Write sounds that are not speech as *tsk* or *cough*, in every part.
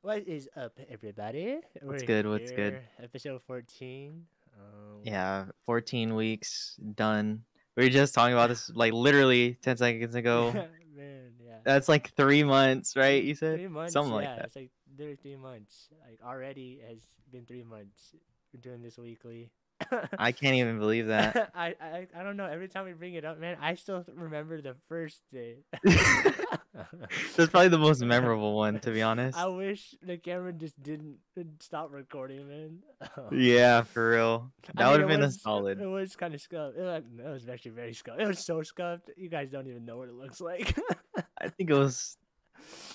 What is up, everybody? What's We're good, what's good? Episode 14. Um, Yeah, 14 weeks done. We were just talking about this *laughs* like literally 10 seconds ago. *laughs* Man, yeah. That's like three months, right? You said Three months. something yeah, like that. It's like literally three months. Like already has been three months. We're doing this weekly. *laughs* I can't even believe that. *laughs* I, I I don't know. Every time we bring it up, man, I still remember the first day. *laughs* That's probably the most memorable one, to be honest. I wish the camera just didn't stop recording, man. Yeah, for real. I That mean, would have been a solid. It was kind of scuffed. It was, it was actually very scuffed. It was so scuffed. You guys don't even know what it looks like. I think it was.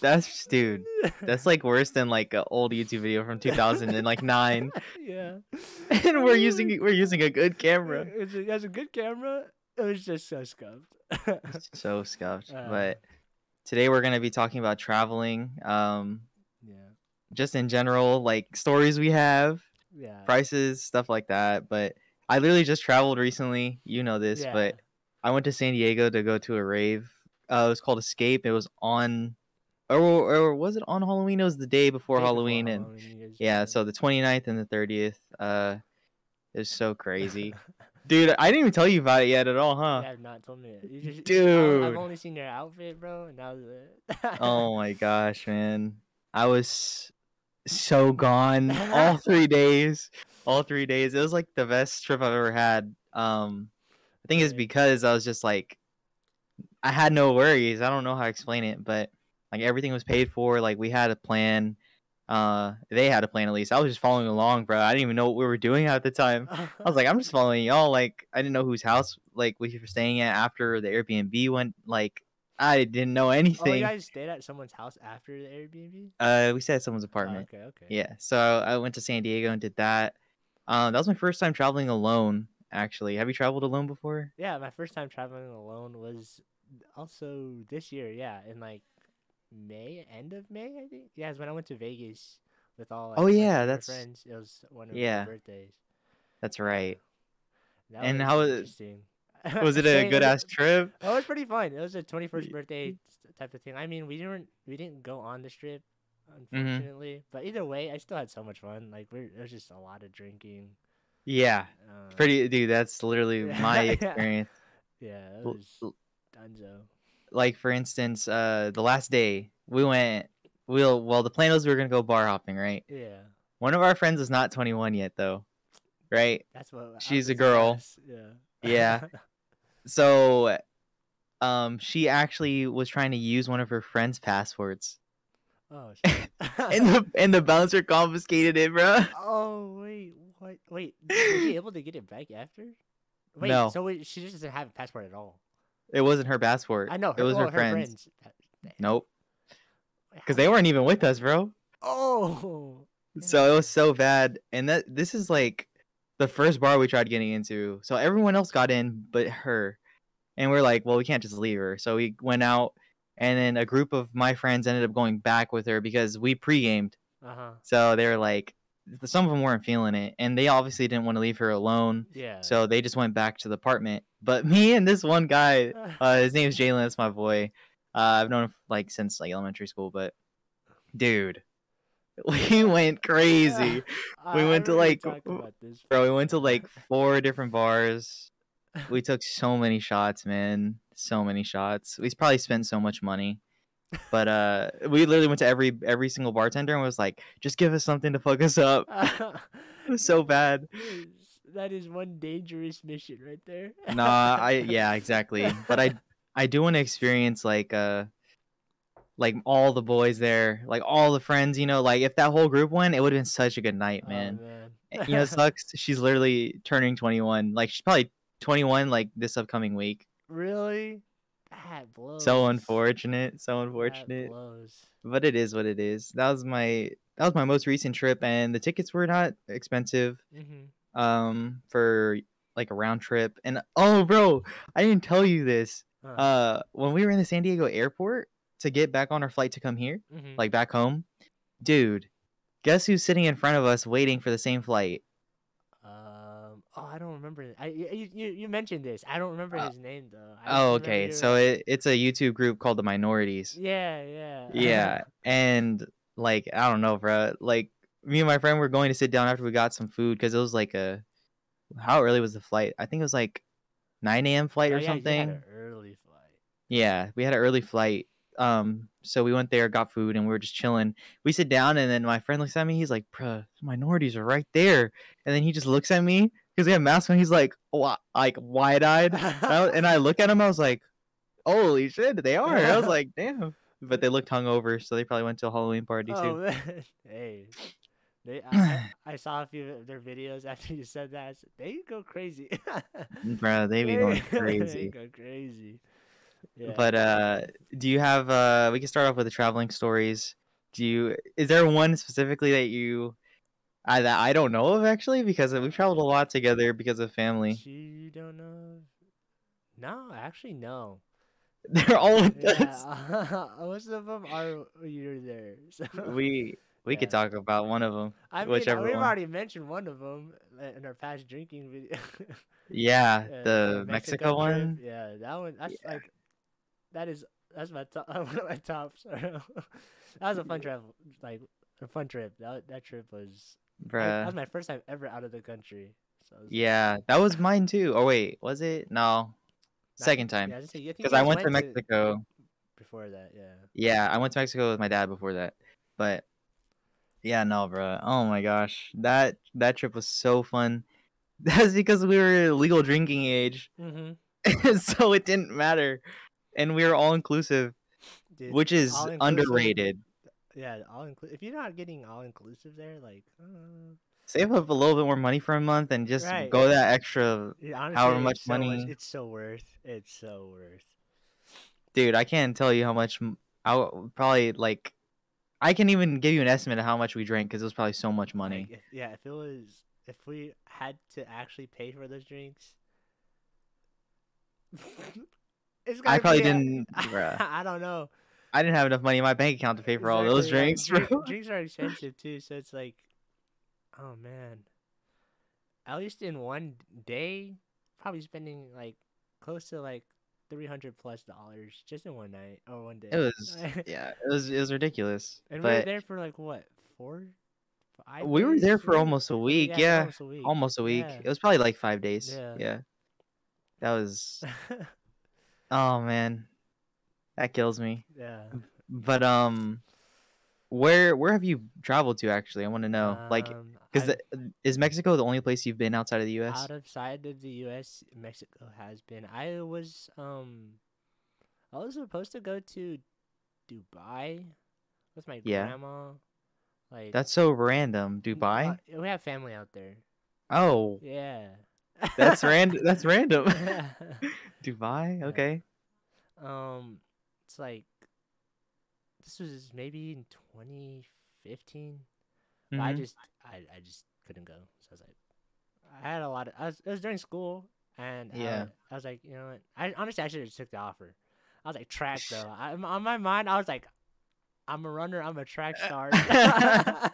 That's dude. *laughs* That's like worse than like an old YouTube video from 2000 and like nine. *laughs* yeah. *laughs* And we're using we're using a good camera. It's a, it has a good camera. It was just so scuffed. So scuffed. Uh. But today we're gonna be talking about traveling. Um, yeah. just in general, like stories we have, Yeah. prices, stuff like that. But I literally just traveled recently. You know this, yeah. but I went to San Diego to go to a rave. Uh, it was called Escape. It was on, or, or was it on Halloween? It was the day before Day Halloween, and Halloween, yeah, so the 29th and the 30th. Uh, it was so crazy, *laughs* dude. I didn't even tell you about it yet at all, huh? You have not told me just, I've only seen your outfit, bro, and that was it. Oh my *laughs* gosh, man. I was so gone all *laughs* three days. All three days. It was like the best trip I've ever had. Um I think it's because I was just like I had no worries. I don't know how to explain it, but like everything was paid for. Like we had a plan. Uh they had a plan at least. I was just following along, bro. I didn't even know what we were doing at the time. I was like, I'm just following y'all. Like, I didn't know whose house like we were staying at after the Airbnb went. Like, I didn't know Oh, anything. you guys stayed at someone's house after the Airbnb? Uh, we stayed at someone's Oh, apartment. okay, okay. Yeah, so I went to San Diego and did that. Um, that was my first time traveling alone. Actually, have you traveled alone before? Yeah, my first time traveling alone was also this year. Yeah, in like May, end of May, I think. Yeah, it's when I went to Vegas with all. Like, Oh, yeah, that's- friends. It was one of Yeah. my birthdays. That's right. That And how was it- *laughs* Was it a good ass trip? It was pretty fun. It was a twenty first birthday type of thing. I mean, we didn't we didn't go on the strip, Mm-hmm. unfortunately. But either way, I still had so much fun. Like we it was just a lot of drinking. Yeah, Uh, pretty dude. That's literally *laughs* my experience. Yeah, it was l- dunzo. Like for instance, uh, the last day we went. We'll well, the plan was we were gonna go bar hopping, right? Yeah, One of our friends is not 21 yet, though, right? that's what. She's a girl. Yeah. Yeah. *laughs* So, um, she actually was trying to use one of her friend's passwords. oh *laughs* shit. and the and the *laughs* bouncer confiscated it, bro. oh wait, what? Wait, was she able to get it back after? Wait, No. so she just doesn't have a passport at all. It wasn't her passport. I know. it was well, her friend's. Damn. Nope, because they weren't even with us, bro. Oh. So it was so bad, and that this is like the first bar we tried getting into. So everyone else got in, but her, and we're like, well, we can't just leave her. So we went out, and then a group of my friends ended up going back with her because we pre-gamed. Uh huh. So they were like, some of them weren't feeling it, and they obviously didn't want to leave her alone. Yeah. So they just went back to the apartment. But *laughs* me and this one guy, *laughs* uh, his name's Jalen. That's my boy. Uh, I've known him like since like elementary school. But dude, *laughs* we went crazy, I- we I went to, like, talked w- about this. bro. We went to like four different bars. We took so many shots, man. So many shots. We probably spent so much money. But uh, we literally went to every every single bartender and was like, just give us something to fuck us up. *laughs* *laughs* It was so bad. that is one dangerous mission right there. nah i *laughs* yeah exactly but i i do want to experience like uh like all the boys there like all the friends you know like if that whole group went it would have been such a good night Oh, man man. Eh, you know it sucks she's literally turning 21 like she's probably 21 like this upcoming week really? That blows. so unfortunate so unfortunate but it is what it is that was my that was my most recent trip and the tickets were not expensive Mm-hmm. um for like a round trip and oh bro i didn't tell you this Huh. uh when we were in the San Diego airport to get back on our flight to come here, Mhm. like back home, dude, guess who's sitting in front of us waiting for the same flight? Oh, I don't remember. it. I you you, mentioned this. I don't remember Uh, his name though. Oh, okay. So it, it's a YouTube group called the Minorities. Yeah, yeah. Yeah, *laughs* and like I don't know, bro. Like me and my friend were going to sit down after we got some food because it was like a how early was the flight? I think it was like 9 a.m. flight Oh, or yeah, something. early flight. Yeah, we had an early flight. Um, so we went there, got food, and we were just chilling. We sit down, and then my friend looks at me. He's like, "Bruh, minorities are right there." And then he just looks at me because we have masks on. He's like, "What?" Like wide-eyed. And I, look at him. I was like, "Holy shit, they are!" I was like, "Damn." But they looked hungover, so they probably went to a Halloween party Oh too. *laughs* man, hey, they, I, *sighs* I, saw a few of their videos after you said that. Said, they go crazy. *laughs* bro. they be going *laughs* they crazy. go crazy. Yeah. But uh, do you have? Uh, we can start off with the traveling stories. Do you? Is there one specifically that you? I that I don't know of actually because we've traveled a lot together because of family. you don't know? No, actually, no. *laughs* They're all with. Yeah, *laughs* most of them are you're there. *laughs* So. We we could talk about one of them. I mean, whichever we've one. already mentioned one of them in our past drinking video. Yeah, Yeah, the Mexico, trip. one. Yeah, that one. That's Yeah. like, that is that's my top. One of my tops. that was a fun travel, like a fun trip. That that trip was. I- that was my first time ever out of the country. So Yeah, that was mine too. Oh wait, was it? No, Not- second time. Yeah, I was gonna say, you think Because I guys went to Mexico. before that. Yeah. Yeah, I went to Mexico with my dad before that. But yeah, no, bro. Oh my gosh, that that trip was so fun. *laughs* That's because we were legal drinking age, Mm-hmm. *laughs* so it didn't matter, and we were all inclusive, which is underrated. Yeah, all inclusive. If you're not getting all inclusive there, like, uh, Save up a little bit more money for a month and just Right. go that extra. yeah, honestly, However much so money- it's so worth. It's so worth. Dude, I can't tell you how much. I w- probably like. I can even give you an estimate of how much we drank because it was probably so much money. Like, if, yeah, if it was, if we had to actually pay for those drinks, *laughs* it's I probably didn't. *laughs* I don't know. I didn't have enough money in my bank account to pay for all those yeah, drinks, *laughs* bro. drinks are expensive too, so it's like, oh man. At least in one day, probably spending like close to like three hundred plus dollars just in one night or one day. It was *laughs* yeah, it was it was ridiculous. and we were there for like what four, five. we were there for almost a week. Yeah, Yeah, almost a week. almost a week. Yeah. It was probably like five days. Yeah. Yeah, that was. *laughs* Oh man, that kills me. yeah. But um, where where have you traveled to? Actually, I want to know. like, Um, because I've- is Mexico the only place you've been outside of the U.S.? Outside of the U.S., Mexico has been. I was um, I was supposed to go to Dubai with my Yeah. grandma. Like That's so random. Dubai. we have family out there. Oh, Yeah. that's random. *laughs* That's random. *laughs* Dubai. Okay. um, it's like this was maybe in 2015. But I mm-hmm. just I, I just couldn't go. So I was like, I had a lot of. I was, it was during school, and Yeah. I, I was like, you know what? I honestly I should have just took the offer. I was like track though. I, on my mind, I was like, I'm a runner. I'm a track *laughs* star. *laughs*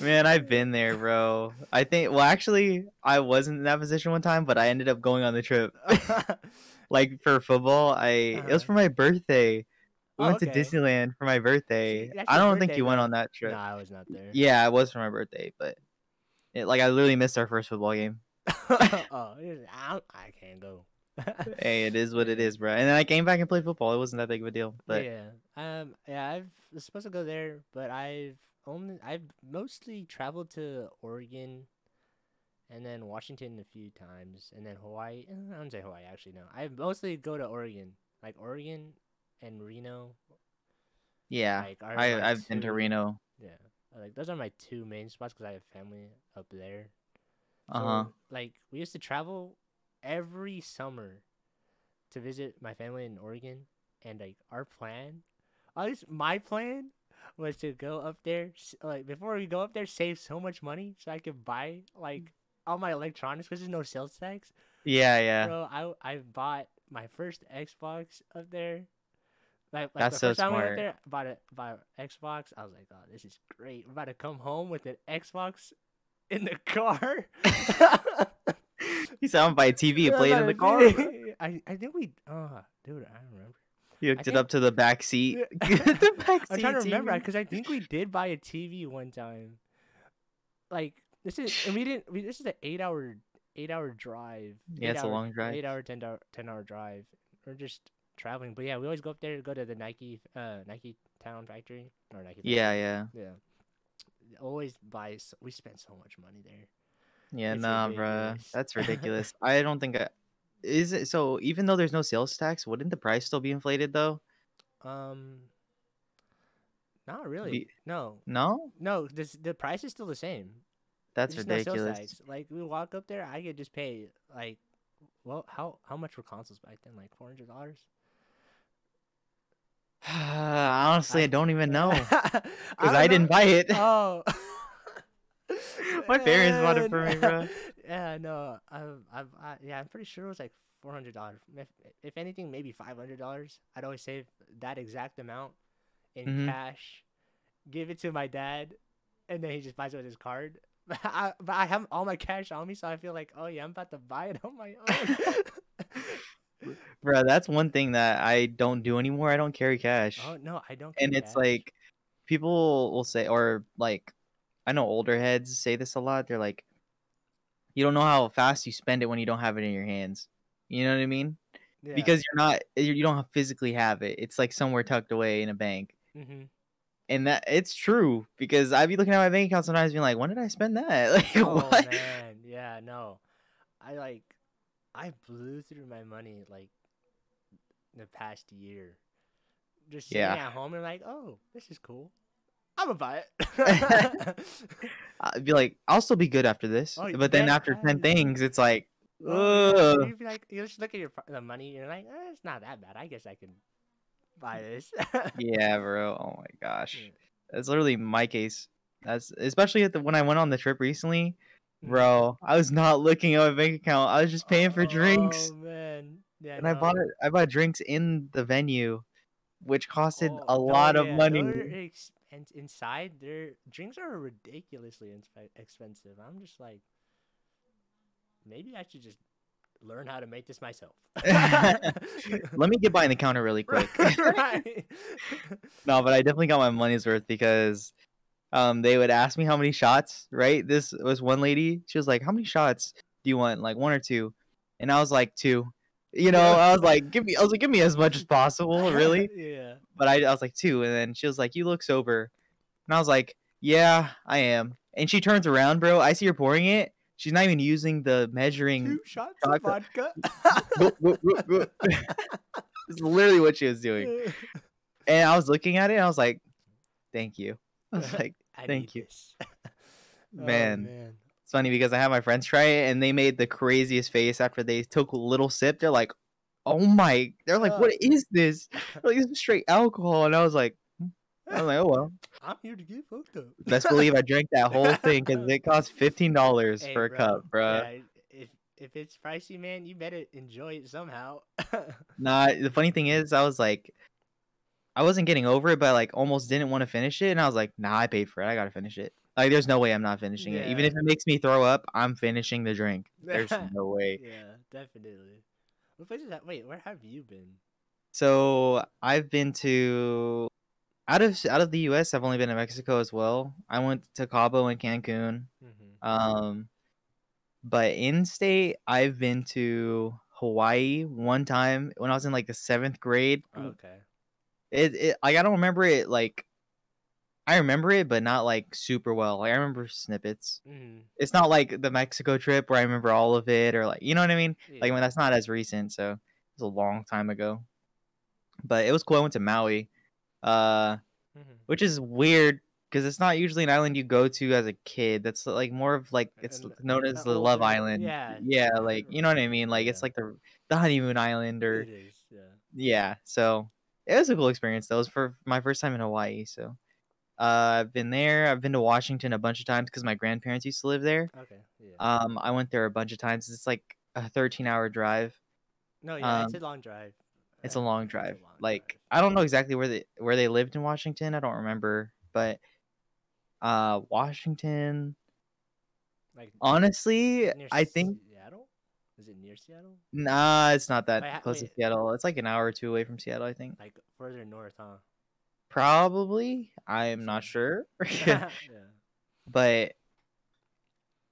Man, I've been there, *laughs* bro. I think. Well, actually, I wasn't in that position one time, but I ended up going on the trip. Like for football, I it was Uh-huh. for my birthday. We Oh, went okay. to Disneyland for my birthday. that's I don't think birthday, you went on that trip. no. I was not there. Yeah, it was for my birthday, but it, like I literally missed our first football game. *laughs* oh, *laughs* I, I can't go. *laughs* Hey, it is what it is, bro. And then I came back and played football. It wasn't that big of a deal, but yeah, um, yeah, I've was supposed to go there, but I've only I've mostly traveled to Oregon, and then Washington a few times, and then Hawaii. eh, I don't say Hawaii actually. No, I mostly go to Oregon, like Oregon and Reno. yeah, like, I I've been to Reno. Yeah, like those are my two main spots because I have family up there. Uh huh. Like we used to travel every summer to visit my family in Oregon, and like our plan, at least my plan, was to go up there. Like before we go up there, save so much money so I could buy like all my electronics because there's no sales tax. Yeah, yeah. Bro, I I bought my first Xbox up there. Like, like That's the so first time we went smart. up there, bought a bought an Xbox. I was like, oh, this is great. We're about to come home with an Xbox in the car. *laughs* I'm gonna buy a *laughs* TV and play it in the car. I I think we. Oh, dude, I don't remember. You hooked it up to the back seat. *laughs* The back seat I'm trying to remember because I think we did buy a TV one time. Like this is, and we didn't. We, this is an eight-hour, eight-hour drive. Yeah, it's a long drive. Eight-hour, ten-hour, ten-hour drive. We're just traveling, but yeah, we always go up there to go to the Nike, uh, Nike Town factory or Nike. Yeah, factory. yeah, yeah. Always buy. We spend so much money there. yeah. It's nah, bruh, ridiculous. that's *laughs* ridiculous. I don't think. I, is it so? Even though there's no sales tax, wouldn't the price still be inflated though? Um, not really. Be- no, No, no. This the price is still the same. That's There's no ridiculous. tax. Like we walk up there, I could just pay like, well, how how much were consoles back then? Like four hundred dollars. *sighs* Honestly, I, don't even know because *laughs* Because I, *laughs* didn't buy it. Oh. *laughs* My parents bought it for me, bro. Yeah, no, I've, I've, I, yeah, I'm pretty sure it was like four hundred dollars. If, if anything, maybe five hundred dollars. I'd always save that exact amount in Mhm. cash, give it to my dad, and then he just buys it with his card. But I, but I have all my cash on me, so I feel like, oh yeah, I'm about to buy it on my own. *laughs* Bro, that's one thing that I don't do anymore. I don't carry cash. oh no, I don't. and it's cash. like people will say or like I know older heads say this a lot. They're like you don't know how fast you spend it when you don't have it in your hands. You know what I mean? Yeah. Because you're not you don't physically have it. It's like somewhere tucked away in a bank. Mhm. And that it's true because I'd be looking at my bank account sometimes being like, when did I spend that? *laughs* Like Oh what? man, yeah, no, I like, I blew through my money like the past year. Just sitting Yeah. at home and like, oh, this is cool. I'm gonna buy it. *laughs* *laughs* I'd be like, I'll still be good after this. Oh, but then after ten things, it's like, Oh, ugh. You'd be like, you just look at your the money, and you're like, eh, it's not that bad. I guess I can buy this. *laughs* Yeah, bro. Oh my gosh. That's literally my case. That's especially at the when I went on the trip recently, Mhm. bro. I was not looking at my bank account. I was just paying for drinks, Oh man, yeah. and I bought it. I bought drinks in the venue, which costed Oh, a no, lot of money. and inside, their drinks are ridiculously expensive. I'm just like, maybe I should just learn how to make this myself. *laughs* *laughs* Let me get behind the counter really quick. right. *laughs* no, but I definitely got my money's worth because um they would ask me how many shots, right? This was one lady. She was like, "How many shots do you want? Like one or two? And I was like, two. You know, I was like, "Give me." I was like, "Give me as much as possible, really." yeah. But I, I was like, two. And then she was like, "You look sober." And I was like, "Yeah, I am." And she turns around, bro. I see her pouring it. She's not even using the measuring. Two shots shot of vodka. *laughs* It's literally what she was doing. And I was looking at it and I was like, thank you. I was *laughs* like, Thank you. *laughs* Oh, man. Oh, man. it's funny because I had my friends try it and they made the craziest face after they took a little sip. They're like, oh my, they're like, what is this? They're like, this is straight alcohol. And I was like. I was like, oh well. I'm here to get fucked up. Best believe I drank that whole thing because it *laughs* cost $15 Hey, for a bro. cup, bro. Yeah, if if it's pricey, man, you better enjoy it somehow. *laughs* Nah, the funny thing is, I was like, I wasn't getting over it, but I, like almost didn't want to finish it, and I was like, nah, I paid for it. I gotta finish it. Like, there's no way I'm not finishing it. Even if it makes me throw up, I'm finishing the drink. *laughs* There's no way. yeah, definitely. What places? Have, wait, where have you been? So I've been to out of out of the U.S. I've only been to Mexico as well. I went to Cabo and Cancun. Mm-hmm. Um, but in state, I've been to Hawaii one time when I was in like the seventh grade. okay. It, it like I don't remember it like I remember it, but not like super well. Like I remember snippets. Mm-hmm. It's not like the Mexico trip where I remember all of it, or like you know what I mean. Like when that's not as recent, so it was a long time ago. But it was cool. I went to Maui, uh, mm-hmm. which is weird because it's not usually an island you go to as a kid. That's like more of like it's known as the Love Island. yeah, yeah, yeah, like you know what I mean. Like it's like the the honeymoon island or is. Yeah. yeah so it was a cool experience though it was for my first time in hawaii so uh, i've been there i've been to washington a bunch of times because my grandparents used to live there Okay. Yeah. um i went there a bunch of times it's like a 13 hour drive no, yeah, it's um, a long drive. It's a long drive like i don't know exactly where they where they lived in washington i don't remember but uh washington like honestly i think Seattle. Is it near Seattle? Nah, it's not that Wait, close to. Seattle. It's like an hour or two away from Seattle, I think. Like further north, huh? Probably. I'm not sure. *laughs* *laughs* yeah. but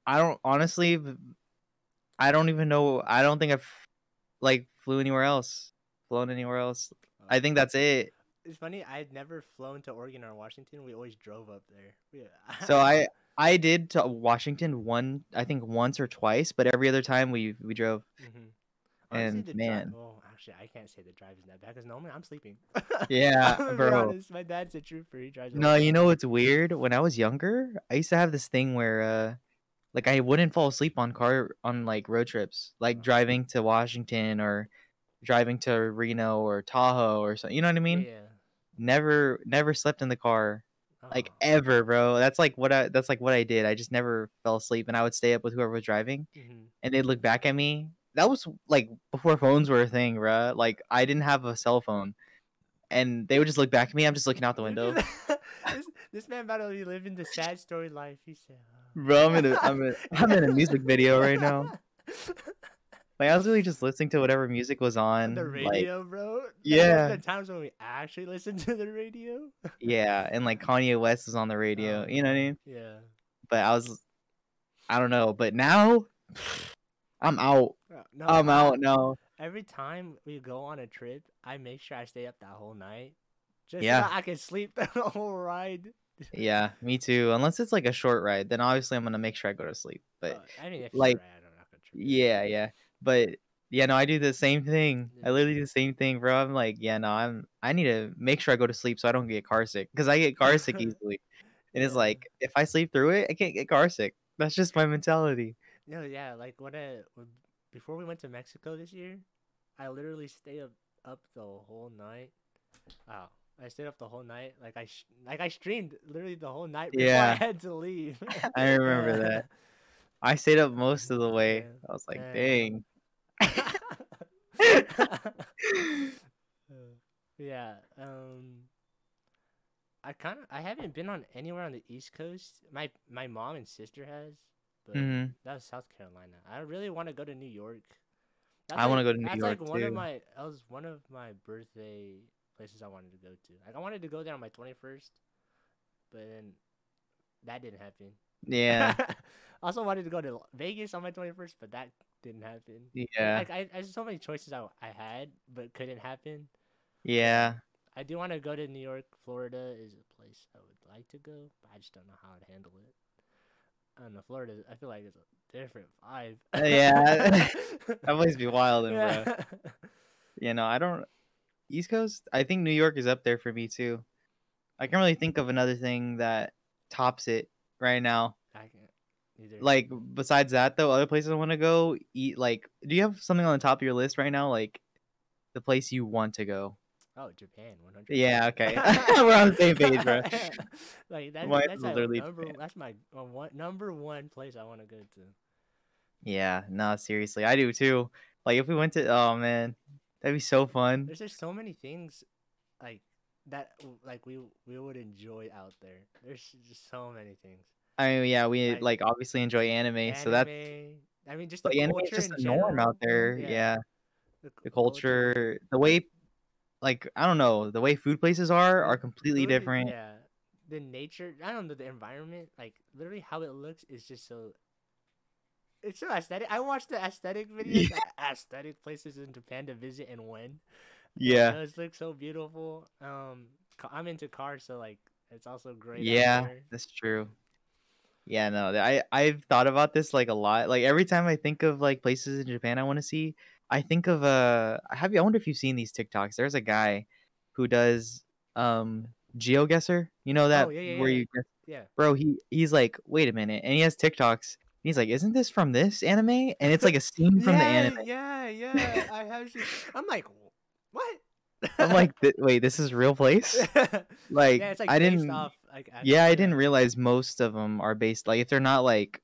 I don't honestly I don't even know I don't think I've like flew anywhere else. Flown anywhere else. I think that's it. It's funny. I'd never flown to Oregon or Washington. We always drove up there. We, *laughs* So I I did to Washington one I think once or twice, but every other time we we drove. Mhm. And, man. Drive, well, actually, I can't say the drive is that bad because normally I'm sleeping. *laughs* Yeah, I'm bro. honest, My dad's a trooper. He drives. No, you know what's weird? When I was younger, I used to have this thing where uh like I wouldn't fall asleep on car on like road trips, like driving to Washington or driving to Reno or Tahoe or something. You know what I mean? Yeah. Never never slept in the car like Oh. ever, bro. That's like what I that's like what I did. I just never fell asleep and I would stay up with whoever was driving Mhm. and they'd look back at me. That was like before phones were a thing, bro. Like I didn't have a cell phone. And they would just look back at me. I'm just looking out the window. *laughs* this, this man about to be living the sad story life. He said, uh, Bro, I'm in a I'm in, I'm in a music *laughs* video right now. *laughs* Like I was really just listening to whatever music was on. the like- radio, bro. *laughs* Like, Yeah. The times when we actually listened to the radio. *laughs* yeah, and like Kanye West was on the radio. Oh, you know what I mean? Yeah. But I was, I don't know. But now, *sighs* I'm out. Uh, No, I'm I- out now. Every time we go on a trip, I make sure I stay up that whole night. Just Yeah. so I can sleep *laughs* the whole ride. Yeah, me too. Unless it's like a short ride, then obviously I'm gonna make sure I go to sleep. But Uh, I mean, if like, you're I'm not gonna yeah, yeah. But yeah, no, I do the same thing. I literally do the same thing, bro. I'm like, yeah, no, I'm. I need to make sure I go to sleep so I don't get car sick because I get car sick *laughs* easily. And it's like if I sleep through it, I can't get car sick. That's just my mentality. No, yeah, like when I when, before we went to Mexico this year, I literally stayed up up the whole night. Wow, I stayed up the whole night. Like I sh- like I streamed literally the whole night before Yeah. I *laughs* had to leave. *laughs* I remember that. I stayed up most of the way. I was like, yeah. dang. *laughs* Yeah. Um. I kind of I haven't been on anywhere on the East Coast. My my mom and sister has, but hmm that was South Carolina. I really want to go to New York. I wanna go to New that's York, like one of my that was one of my birthday places I wanted to go to. Like I wanted to go there on my twenty first, but then that didn't happen. Yeah. *laughs* I also wanted to go to Vegas on my twenty first, but that didn't happen. Yeah. Like I, I just so many choices I, I had, but couldn't happen. Yeah. I do want to go to New York. Florida is a place I would like to go, but I just don't know how I'd handle it. I don't know. Florida, I feel like it's a different vibe. Uh, yeah. *laughs* That place be wild, bro. yeah. You know, I don't. East Coast. I think New York is up there for me too. I can't really think of another thing that tops it right now. I can't either. Like besides that, though, other places I want to go eat. Like, do you have something on the top of your list right now? Like, the place you want to go? oh, Japan, one hundred. Yeah. Okay. *laughs* *laughs* We're on the same page, bro. *laughs* like that, that's my literally number. Japan. That's my uh, one, number one place I want to go to. Yeah. No, seriously, I do too. Like, if we went to, oh man, that'd be so fun. There's just so many things, like that, like we we would enjoy out there. There's just so many things. I mean, yeah, we Like, like obviously enjoy anime, so that's I mean, just the anime is just a norm general, out there. Yeah. c- the culture, the way, like I don't know, the way food places are are completely literally, different. Yeah, the nature. I don't know the environment. Like literally, how it looks is just so. It's so aesthetic. I watched the aesthetic *laughs* videos, like, aesthetic places in Japan to visit and when. Yeah, those look so beautiful. Um, I'm into cars, so like it's also great. yeah, that's true. Yeah, no, I I've thought about this like a lot. Like every time I think of like places in Japan I want to see, I think of uh, have you? I wonder if you've seen these TikToks. There's a guy who does um GeoGuessr. You know that Oh, yeah, yeah, where yeah. you guess Yeah. bro he he's like wait a minute and he has tiktoks he's like isn't this from this anime and it's like a scene from the anime Yeah, yeah. *laughs* I have. Seen, I'm like, what? i'm like *laughs* "Th- wait this is real place *laughs* like, like i didn't Off, like, yeah i didn't realize most of them are based like if they're not like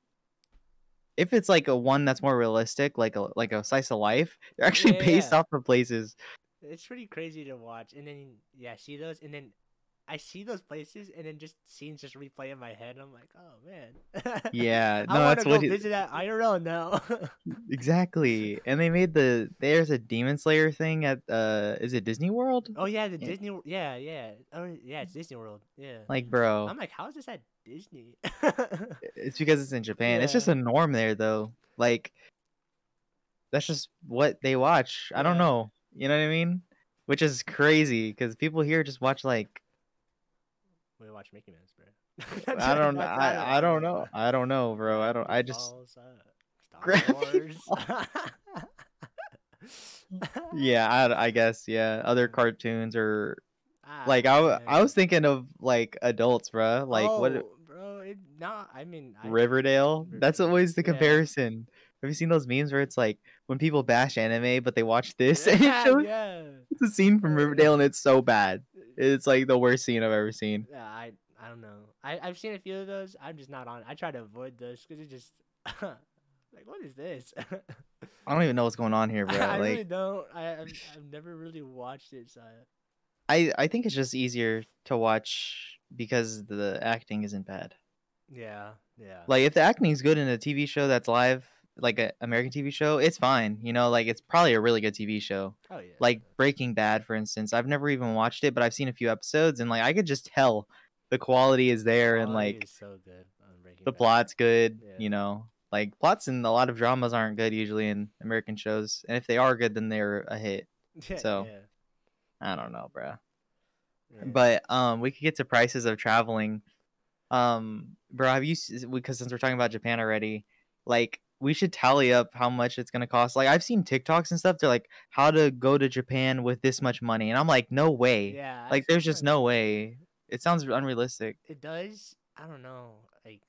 if it's like a one that's more realistic like a like a slice of life they're actually Yeah, based yeah. off of places It's pretty crazy to watch, and then yeah, see those, and then I see those places and then just scenes just replay in my head. I'm like, oh man. Yeah, *laughs* I no, want that's to go it- visit that IRL now. *laughs* exactly. And they made the there's a Demon Slayer thing at uh is it Disney World? oh yeah, the Yeah. Disney. Yeah, yeah. Oh yeah, it's Disney World. Yeah. Like, bro, I'm like, how is this at Disney? it's because it's in *laughs* Japan. It's just a norm there though. Like that's just what they watch. I don't know. You know what I mean? Which is crazy because people here just watch like we watch Mickey Mouse, bro. *laughs* I don't know. I, I don't know. know. I don't know, bro. I don't. I just Star Wars. *laughs* yeah. I, I guess yeah. Other cartoons or Ah, like I, man. was thinking of like adults, bro. Like what Oh, bro? It, no, I mean, I, Riverdale? That's always the yeah. comparison. Have you seen those memes where it's like when people bash anime but they watch this *laughs* and it Yeah, shows yeah. it's a scene from Riverdale and it's so bad. It's like the worst scene I've ever seen. Yeah, I I don't know. I I've seen a few of those. I'm just not on. I try to avoid those because it's just *laughs* like what is this? *laughs* I don't even know what's going on here, bro. *laughs* I like really don't. I I've, I've never really watched it. So I I think it's just easier to watch because the acting isn't bad. yeah, yeah. Like if the acting is good in a TV show that's live, like an American TV show, it's fine. You know, like it's probably a really good TV show. oh yeah. Like Breaking Bad, for instance. I've never even watched it, but I've seen a few episodes, and like I could just tell the quality is there, and Quality like so good on Breaking the Bad. plot's good. Yeah. You know, like plots in a lot of dramas aren't good usually in American shows, and if they are good, then they're a hit. *laughs* Yeah, so, yeah, I don't know, bro. But um, we could get to prices of traveling. Um, bro, have you? Because since we're talking about Japan already, like we should tally up how much it's gonna cost. Like I've seen TikToks and stuff. They're like, how to go to Japan with this much money, and I'm like, no way. yeah, Like there's just no way. It sounds unrealistic. It does. I don't know. Like,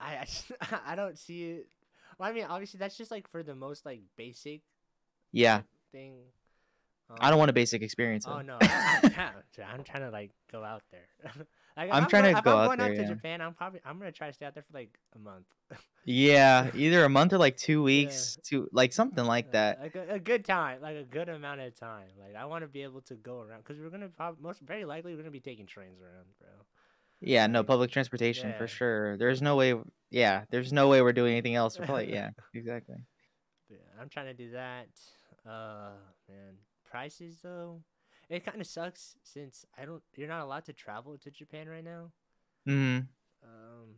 I I, *laughs* I don't see it. Well, I mean, obviously that's just like for the most like basic Yeah, thing. I don't want a Um, basic experience. Oh no, *laughs* I, I, yeah, I'm trying to like go out there. *laughs* like, if I'm trying going, to go I'm out going there, out to yeah. Japan. I'm probably I'm gonna try to stay out there for like a month. *laughs* yeah, either a month or like two Yeah. weeks, to like something like that. Like a, a good time, like a good amount of time. Like I want to be able to go around because we're gonna probably most very likely we're gonna be taking trains around, bro. Yeah, no public transportation yeah. for sure. There's no way. Yeah, there's no way we're doing anything else. We're probably yeah, *laughs* exactly. Yeah, I'm trying to do that. Uh, man, prices though, it kind of sucks since I don't. You're not allowed to travel to Japan right now. hmm Um,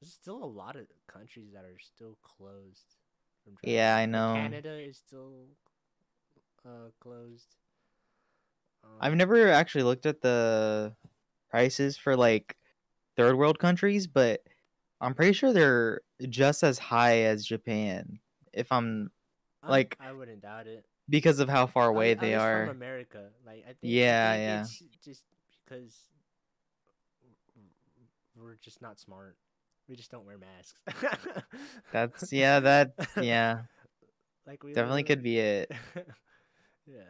there's still a lot of countries that are still closed. From Yeah, I know. Canada is still uh closed. I've Um, never actually looked at the prices for like third world countries, but I'm pretty sure they're just as high as Japan. If I'm I'm- like, I wouldn't doubt it. Because of how far away at they are. from America. Like I think. I Yeah, think yeah. It's just because we're just not smart. We just don't wear masks. That's *laughs* yeah, that yeah, like we definitely could be it. *laughs* yeah,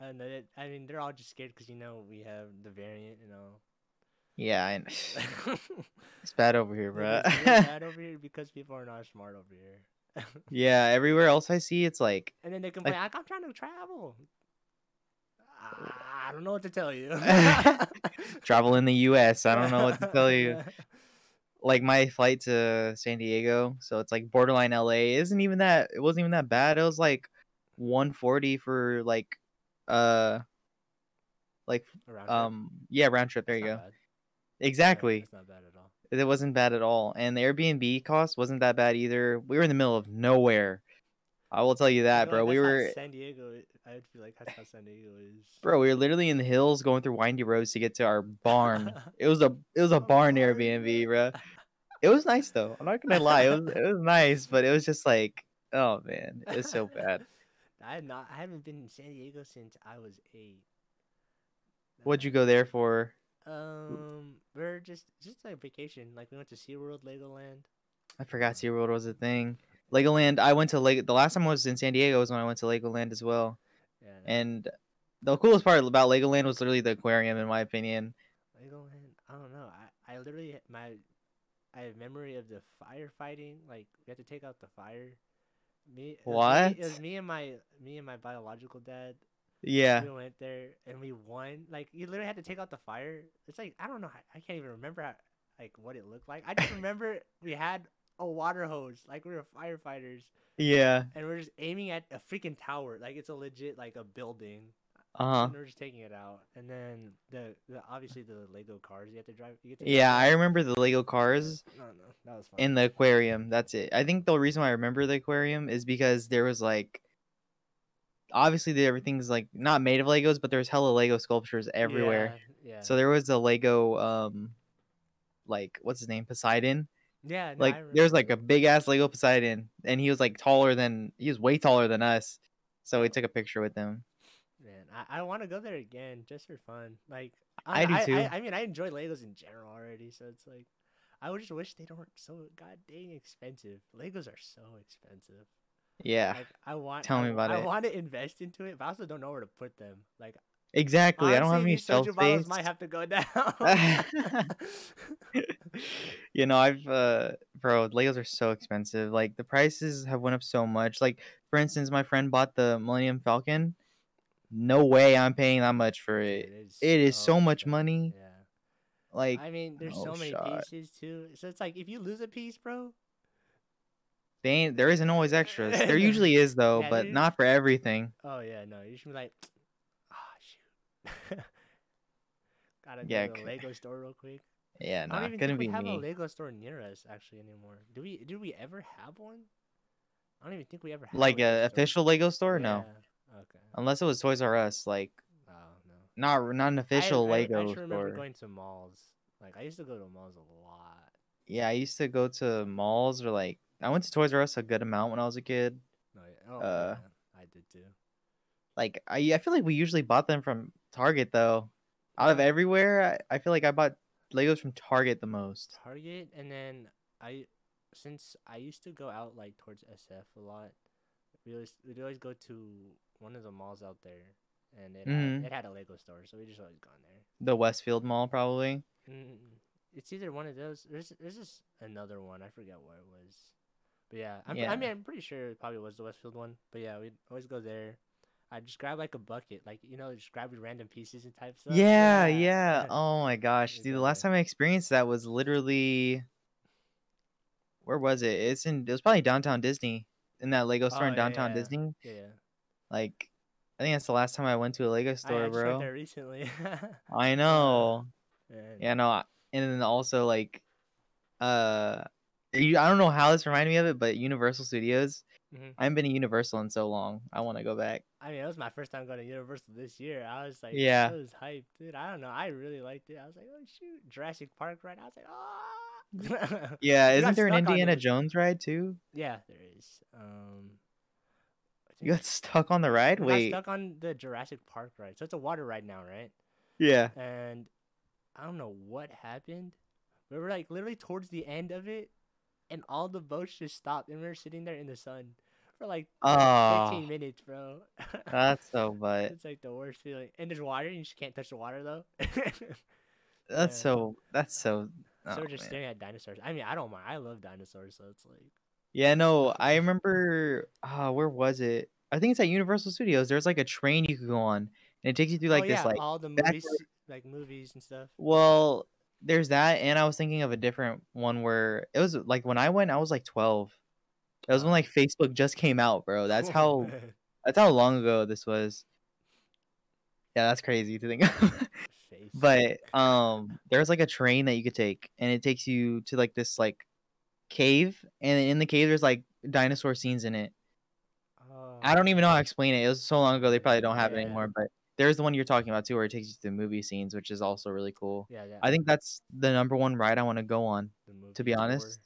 and it, I mean they're all just scared because you know we have the variant, you know. Yeah, I, Like, *laughs* it's bad over here, bro. it's really bad over here because people are not smart over here. Yeah, everywhere else I see, it's like and then they complain, like, "I'm trying to travel." I don't know what to tell you. *laughs* travel in the U.S. I don't know what to tell you. *laughs* like my flight to San Diego, so it's like borderline LA. Isn't even that it wasn't even that bad. It was like 140 for like uh like um yeah, round trip. There you go. bad. Exactly. It's not bad at all. It wasn't bad at all. And the Airbnb cost wasn't that bad either. We were in the middle of nowhere. I will tell you that, bro. like We were San Diego. I would feel like that's how San Diego is. bro, we were literally in the hills going through windy roads to get to our barn. *laughs* it was a it was a barn *laughs* Airbnb, bro. It was nice though. I'm not gonna lie. It was it was nice, but it was just like, oh man, it was so bad. *laughs* I had not. I haven't been in San Diego since I was eight. What'd you go there for? Um, we're just just like vacation. Like we went to SeaWorld, Legoland. I forgot SeaWorld was a thing. Legoland. I went to Leg. The last time I was in San Diego was when I went to Legoland as well. Yeah. And the coolest part about Legoland was literally the aquarium, in my opinion. Legoland. I don't know. I I literally my I have memory of the firefighting. Like we had to take out the fire. Me. it was me- What? It was me and my me and my biological dad. Yeah. We went there and we won. Like you literally had to take out the fire. It's like I don't know. I, I can't even remember how, like what it looked like. I just *laughs* remember we had a water hose, like we were firefighters, Yeah. and we are just aiming at a freaking tower, like it's a legit like a building. Uh huh. And we are just taking it out, and then the, the obviously the Lego cars you have to drive. You get to Yeah, drive. I remember the Lego cars No, no, that was fun. in the aquarium. That's it. I think the reason why I remember the aquarium is because there was like obviously the, everything's like not made of Legos, but there's hella Lego sculptures everywhere. Yeah. Yeah. So there was a Lego um like what's his name? Poseidon. yeah. no, Like there's like a big ass Lego Poseidon and he was like taller than he was way taller than us. So we took a picture with him. Man, I, I want to go there again just for fun. Like I do too. I, I mean, I enjoy Legos in general already, so it's like I would just wish they don't so god dang expensive. Legos are so expensive. Yeah. Like I want Tell I, me about I it. want to invest into it, but I also don't know where to put them. Like Exactly. I don't have any shelf space. might have to go down. *laughs* you know, I've uh bro, Legos are so expensive. Like the prices have went up so much. Like for instance, my friend bought the Millennium Falcon. No way I'm paying that much for it. It is so much expensive. money. Yeah. Like I mean, there's no so many shot. pieces too. So it's like if you lose a piece, bro. They ain't, there isn't always extras. There *laughs* usually is though, Yeah, but there- not for everything. Oh yeah, no, you should be like, *tsk* ah, shoot. *laughs* Gotta Yeah, go to the Lego store real quick. Yeah, I nah, don't even think we be have a. Lego store near us actually anymore. Do we? Did we ever have one? I don't even think we ever had Like a Lego a store. official Lego store? No. Okay. Unless it was Toys R Us, like Oh no. not not an official I, I, Lego I just remember going to malls. Like I used to go to malls a lot. Yeah, I used to go to malls or like I went to Toys R Us a good amount when I was a kid. No, yeah. Oh, Uh, yeah, I did too. Like I I feel like we usually bought them from Target though. Out of everywhere, I, I feel like I bought Legos from Target the most. Target, and then I, since I used to go out like towards SF a lot, we always we'd always go to one of the malls out there, and it Mhm. had, it had a Lego store, so we just always gone there. The Westfield Mall probably. Mm, it's either one of those. There's there's just another one. I forget what it was, but yeah, Yeah. I mean I'm pretty sure it probably was the Westfield one. But yeah, we'd always go there. I just grab like a bucket, like you know, just grab random pieces and type stuff. Yeah, yeah. Oh my gosh. See, the last time I experienced that was literally where was it? It's in it was probably downtown Disney. In that Lego store Oh, in downtown yeah. Disney. yeah, yeah. Like I think that's the last time I went to a Lego I, I store, went bro. there recently. *laughs* I know. Yeah, no, I- and then also like, uh, you, I don't know how this reminded me of it, but Universal Studios. Mhm. I haven't been to Universal in so long. I want to go back. I mean, it was my first time going to Universal this year. I was like, Yeah. I was hyped, dude. I don't know. I really liked it. I was like, oh shoot, Jurassic Park ride. I was like, ah. *laughs* Yeah, isn't there an Indiana. Jones ride too? yeah, there is. Um, You got stuck on the ride? got Wait, stuck on the Jurassic Park ride. So it's a water ride now, right? yeah. And I don't know what happened. We were like literally towards the end of it, and all the boats just stopped, and we were sitting there in the sun for like Oh, 15 minutes, bro. *laughs* that's so but It's like the worst feeling. And there's water, and you just can't touch the water though. *laughs* that's Yeah. so that's so. so oh, we're just man. staring at dinosaurs. I mean, I don't mind. I love dinosaurs, so it's like Yeah, no, I remember. Uh, where was it? I think it's at Universal Studios. There's like a train you could go on, and it takes you through like oh, this like all the movies, like movies and stuff. Well, there's that, and I was thinking of a different one where it was like when I went, I was like 12. That was when Oh. like Facebook just came out, bro. *laughs* That's Oh, how man. that's how long ago this was. Yeah, that's crazy to think of. *laughs* But um, there's like a train that you could take, and it takes you to like this like cave, and in the cave there's like dinosaur scenes in it. I Oh, don't even know how to explain it. It was so long ago they probably don't have it anymore. But there's the one you're talking about too, where it takes you to the movie scenes, which is also really cool. Yeah, yeah. I think that's the number one ride I want to go on. to be honest.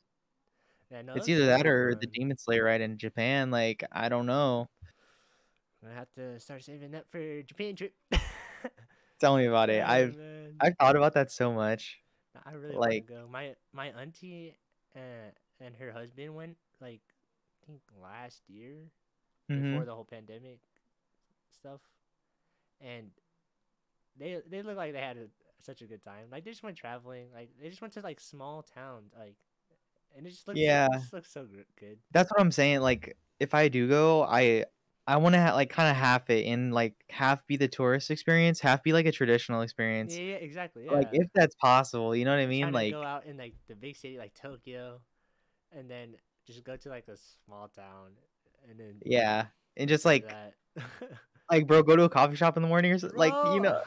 Yeah, no, it's either that or the. Demon Slayer ride in Japan. Like I don't know. I'm gonna have to start saving up for Japan trip. *laughs* Tell me about it. Yeah, I've man. I've thought about that so much. I really like- want to go. My my auntie and and her husband went like I think last year hmm before the whole pandemic stuff, and they they look like they had a, such a good time. Like they just went traveling. Like they just went to like small towns. Like and it just looks Yeah. it just looks so good. That's what I'm saying. Like if I do go, I I want to ha- like kind of half it in like half be the tourist experience, half be like a traditional experience. Yeah, yeah, exactly. Yeah. Like if that's possible, you know what I mean? Like go out in like the big city like Tokyo, and then just go to like a small town, and then yeah, and just like that. *laughs* like bro, go to a coffee shop in the morning or something. Like you know,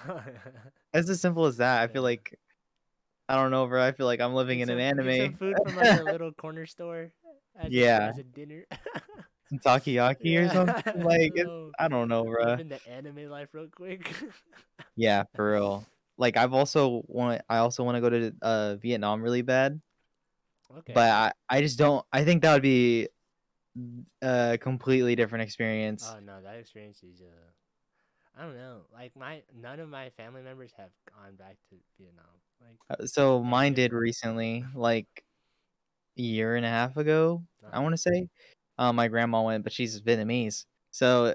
it's as simple as that. I feel like I don't know, bro. I feel like I'm living Get in an some- get anime. some food from like a *laughs* little corner store. As Yeah. As a dinner. *laughs* Some takoyaki or something. Like I don't know, bro. The anime life real quick. *laughs* Yeah, for real. Like I've also want I also want to go to uh Vietnam really bad, okay. but I I just don't. I think that would be a completely different experience. Oh no, that experience is uh, I don't know. Like my none of my family members have gone back to Vietnam. Like Uh, so mine did recently, like a year and a half ago. I uh, want to say, um, my grandma went, but she's Vietnamese, so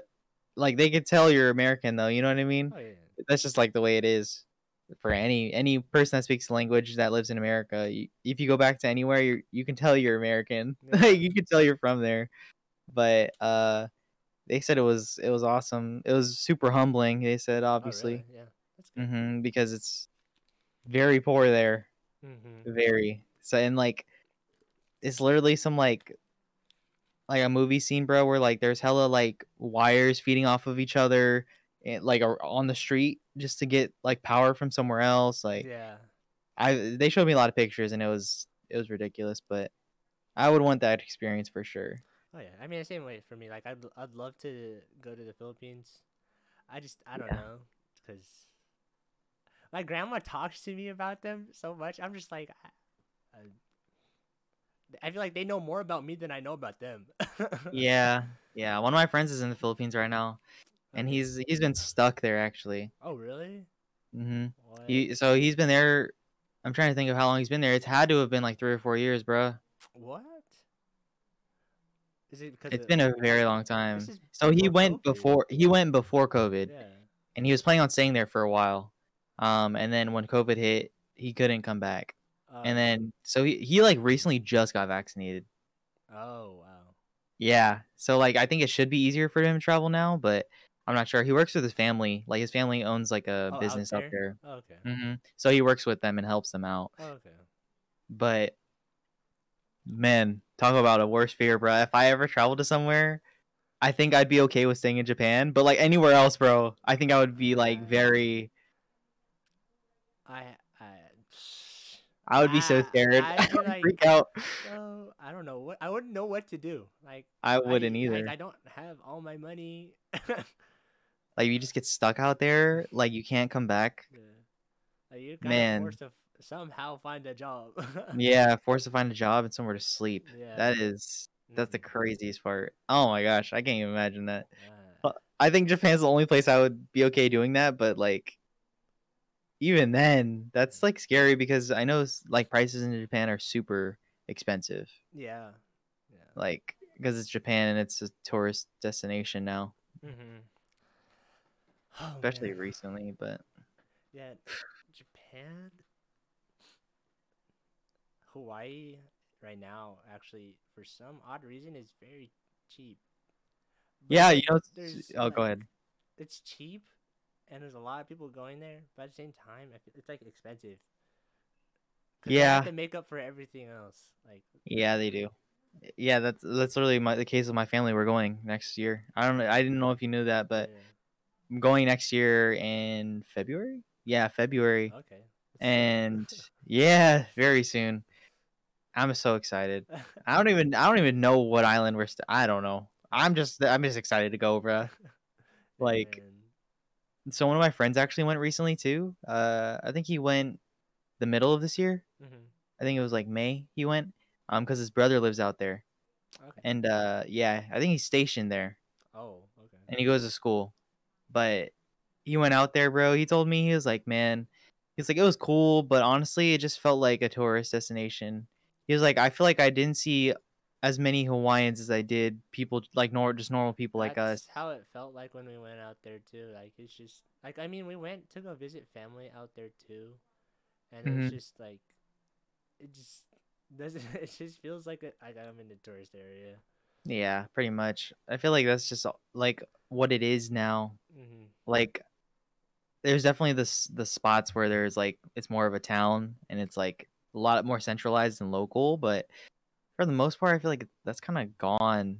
like they could tell you're American though. You know what I mean? Oh yeah. That's just like the way it is for any any person that speaks the language that lives in America. You, if you go back to anywhere, you you can tell you're American. *laughs* Yeah. you can tell you're from there. But uh, they said it was it was awesome. It was super humbling. They said Oh, obviously, really? Yeah. That's good. hmm because it's very poor there Mm-hmm. very so and like it's literally some like like a movie scene bro where like there's hella like wires feeding off of each other Eh, like on the street just to get like power from somewhere else like Yeah. i they showed me a lot of pictures and it was it was ridiculous but i would want that experience for sure Oh yeah. I mean, the same way for me. Like I'd I'd love to go to the Philippines. I just I don't Yeah. know because my grandma talks to me about them so much. I'm just like. I, I, I feel like they know more about me than I know about them. *laughs* yeah yeah one of my friends is in the philippines right now and he's he's been stuck there actually Oh really? What? he so he's been there i'm trying to think of how long he's been there it's had to have been like three or four years bro What? Is it because It's of- been a very long time. So he went COVID. before he went before COVID, Yeah. and he was planning on staying there for a while. Um, and then when COVID hit, he couldn't come back. Uh, And then so he, he like recently just got vaccinated. Oh wow. Yeah. So like I think it should be easier for him to travel now, but I'm not sure. He works with his family. Like his family owns like a Oh, out business up there. Oh, okay. hmm So he works with them and helps them out. Oh, okay. But man, talk about a worst fear, bro. If I ever travel to somewhere, I think I'd be okay with staying in Japan. But like anywhere else, bro, I think I would be like very. I I. I would be so Ah, scared. I *laughs* would like- freak out. Oh, I don't know what I wouldn't know what to do. Like I wouldn't I, either. Like I don't have all my money. *laughs* Like you just get stuck out there, like you can't come back. Yeah. Like kind Man. forced to f- somehow find a job. *laughs* Yeah, forced to find a job and somewhere to sleep. Yeah. That is that's the Mhm. craziest part. Oh my gosh, I can't even imagine that. Yeah. I think Japan's the only place I would be okay doing that, but like even then, that's like scary because I know like prices in Japan are super expensive. Yeah. Yeah. Like because it's Japan and it's a tourist destination now, Mm-hmm. Oh, especially man. recently, but Yeah, Japan, Hawaii right now actually for some odd reason is very cheap. But, yeah, you know oh go ahead. It's cheap, and there's a lot of people going there, but at the same time, it's like expensive. they Yeah. to make up for everything else. Like, Yeah, they do. Yeah, that's that's literally my the case of my family. We're going next year. I don't. I didn't know if you knew that, but yeah, I'm going next year in February. Yeah, February. okay. And *laughs* yeah, very soon. I'm so excited. I don't even I don't even know what island we're. St- I don't know. I'm just I'm just excited to go, bruh. *laughs* like- And- So one of my friends actually went recently too. Uh, I think he went the middle of this year. mhm, I think it was like May. He went um because his brother lives out there, okay. and uh yeah, I think he's stationed there. oh, okay. and he goes to school. But he went out there, bro. He told me he was like, man, he's like, it was cool, but honestly, it just felt like a tourist destination. He was like, I feel like I didn't see as many Hawaiians as I did people like nor just normal people like us. how it felt like when we went out there too. Like it's just like I mean we went to go visit family out there too, and Mhm. it's just like it just *laughs* doesn't. It just feels like a, like I'm in the tourist area. Yeah, pretty much. I feel like that's just uh, like what it is now. hmm Like there's definitely this the spots where there's like it's more of a town and it's like a lot more centralized and local, but for the most part I feel like that's kind of gone.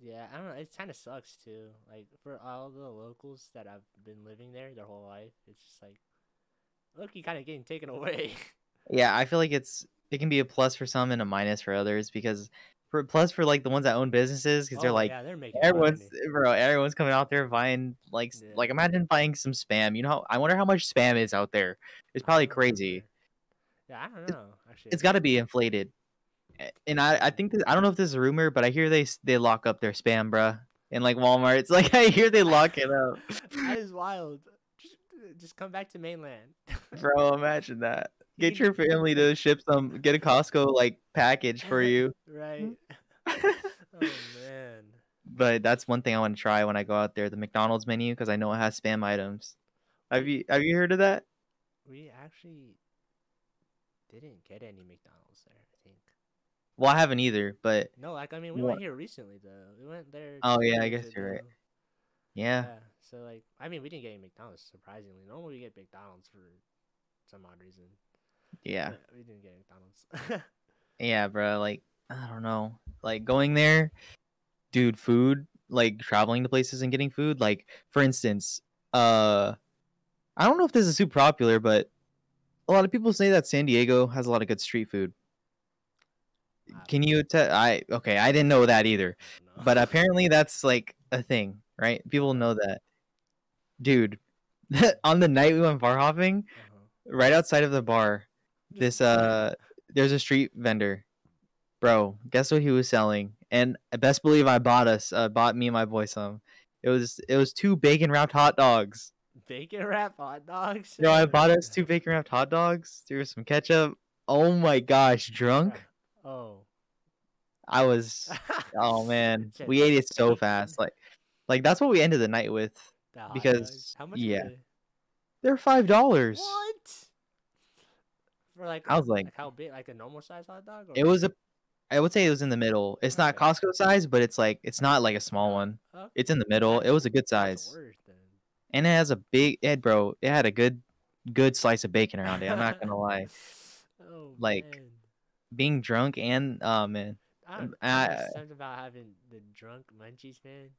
Yeah, I don't know. It kind of sucks too. Like for all the locals that have been living there their whole life, it's just like, look, you kind of getting taken *laughs* away. Yeah, I feel like it's it can be a plus for some and a minus for others because for plus for like the ones that own businesses because they're Oh, like yeah, they're making everyone's money. Eh, bro everyone's coming out there buying like Yeah. like imagine buying some spam. You know how I wonder how much spam is out there. It's probably crazy. Yeah, I don't know. Actually, It's got to be inflated. And I I think that I don't know if this is a rumor, but I hear they they lock up their spam, bruh. In like Walmart, it's like *laughs* I hear they lock it up, *laughs* that is wild. Just, just come back to mainland. *laughs* bro. Imagine that. You Get your family to ship some, get a Costco like package for you. *laughs* right. Mm-hmm. *laughs* oh man. but that's one thing I want to try when I go out there, the McDonald's menu, because I know it has spam items. Have you have you heard of that? We actually didn't get any McDonald's there. I think. Well, I haven't either, but No, like I mean, we What? went here recently though. We went there. Oh yeah, I days guess you're right. ago. yeah, So like, I mean, we didn't get any McDonald's. Surprisingly, normally we get McDonald's for some odd reason. Yeah, *laughs* we didn't get McDonald's. *laughs* yeah, bro. Like I don't know, like going there, dude. Food, like traveling to places and getting food. Like for instance, uh, I don't know if this is super popular, but a lot of people say that San Diego has a lot of good street food. Can you tell? I okay, I didn't know that either. don't but apparently that's like a thing, right? People know that. Dude, *laughs* on the night we went bar hopping, Uh-huh. right outside of the bar, this uh there's a street vendor. Bro, guess what he was selling? And I best believe I bought us uh bought me and my boy some. It was it was two bacon wrapped hot dogs. bacon wrapped hot dogs. No, I bought us two *laughs* bacon wrapped hot dogs. There was some ketchup. Oh my gosh, drunk. *laughs* Oh. I was *laughs* oh man. We ate it so fast. Like like that's what we ended the night with. Because- dogs. how much? yeah. they? They're five dollars. What? For like, I was like- how big? Like a normal size hot dog? It was a I would say it was in the middle. It's not Okay. Costco size, but it's like it's not like a small one. Okay, It's in the middle. It was a good size. then. And it has a big it bro, it had a good good slice of bacon around it. I'm not gonna lie. *laughs* Oh, Like, man. Being drunk and oh man. I don't, I- something about having the drunk munchies, man.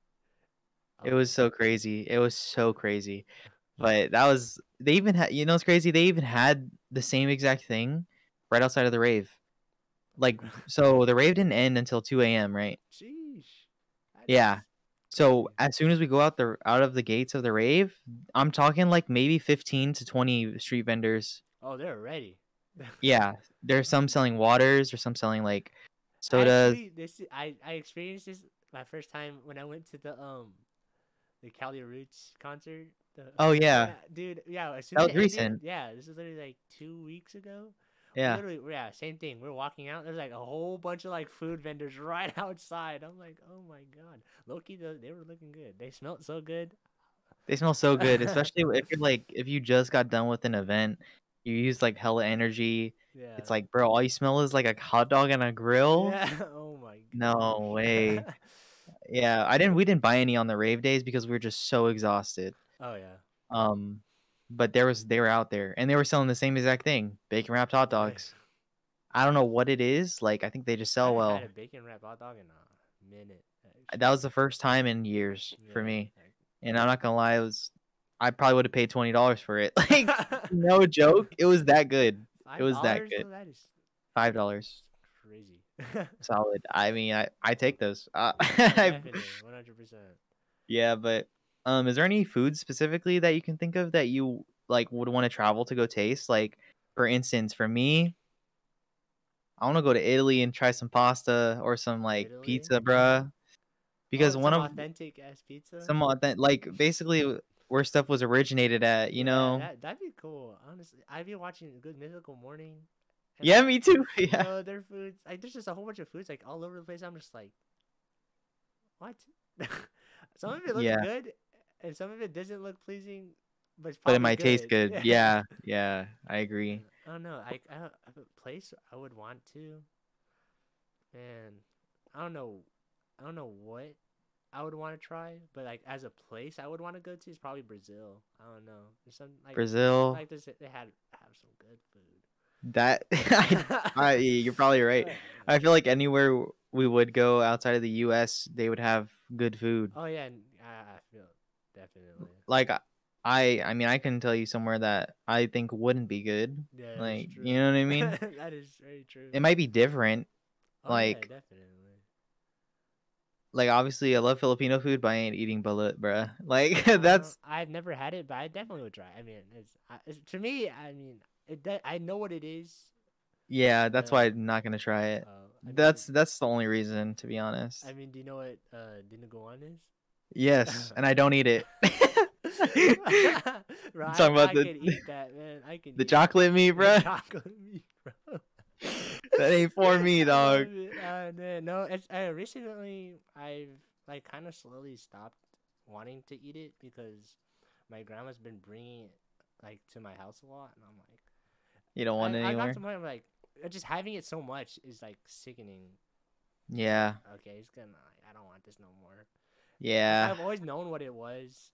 It Oh, was so crazy. It was so crazy. But that was they even had you know it's crazy, they even had the same exact thing right outside of the rave. Like *laughs* so the rave didn't end until two AM, right? That Yeah. So as soon as we go out the out of the gates of the rave, I'm talking like maybe 15 to 20 street vendors. Oh, they're ready. *laughs* Yeah, there's some selling waters or some selling like sodas. actually- this is, I I experienced this my first time when I went to the um the Cali Roots concert. The, Oh yeah, dude. Yeah, as soon That as was ended- recent. Yeah, this is literally like two weeks ago. Yeah. Literally, yeah, same thing. We're walking out. There's like a whole bunch of like food vendors *laughs* right outside. I'm like, oh my god, Loki. They they were looking good. They smelled so good. They smell so good, *laughs* especially if you're like if you just got done with an event, you use like hella energy. Yeah. It's like, bro, all you smell is like a hot dog and a grill. Yeah. *laughs* Oh my god. No way. Yeah, I didn't. We didn't buy any on the rave days because we were just so exhausted. Oh yeah. Um, but there was they were out there and they were selling the same exact thing, bacon wrapped hot dogs. I don't know what it is. Like I think they just sell haven't well. Had a bacon wrap hot dog in a minute. actually. That was the first time in years for me, and I'm not gonna lie, it was. I probably would have paid twenty dollars for it. *laughs* Like *laughs* no joke, it was that good. Five was that good. though? That is Five dollars, crazy. *laughs* solid. I mean, I I take those. Uh, one hundred percent. yeah, but um, is there any food specifically that you can think of that you like would want to travel to go taste? Like, for instance, for me, I want to go to Italy and try some pasta or some like Italy? pizza, bruh. Because Oh, one some of authentic ass pizza. some authentic, like basically where stuff was originated at, you Yeah, know? that, that'd be cool. Honestly, I've been watching Good Mythical Morning. Yeah, like, me too. you *laughs* Yeah. know, their foods. Like, there's just a whole bunch of foods like all over the place. I'm just like, what? *laughs* some of it looks Yeah. good, and some of it doesn't look pleasing, but it's But it might taste good. *laughs* Yeah, yeah, I agree. Uh, I don't know. I, I don't- a place I would want to. Man, I don't know. I don't know what I would want to try, but like as a place I would want to go to is probably Brazil. I don't know. There's some like Brazil. like this, they had have some good food. That *laughs* I, I, you're probably right. I feel like anywhere we would go outside of the U.S., they would have good food. Oh yeah, I, uh, I feel definitely. Like I, I mean, I can tell you somewhere that I think wouldn't be good. Yeah, Like, you know what I mean? *laughs* that is very true. It might be different. Oh, yeah, like- definitely. Like obviously, I love Filipino food, but I ain't eating balut, bruh. *laughs* Like that's I've never had it, but I definitely would try. I mean, it's, I- it's to me. I mean, it. de- I know what it is. yeah, that's Yeah. why I'm not gonna try it. Uh, I mean- That's that's the only reason, to be honest. I mean, do you know what uh, dinuguan is? Yes, *laughs* and I don't eat it. *laughs* *laughs* right, talking about I the- can eat that, man. I can the chocolate meat, bruh. chocolate meat, bro. That ain't for me, dog. Uh, no, it's uh, recently I've like kind of slowly stopped wanting to eat it because my grandma's been bringing it like to my house a lot, and I'm like, You don't want I, it I got to point where like uh, just having it so much is like sickening. Yeah, Okay, it's gonna. I don't want this no more. Yeah. I've always known what it was,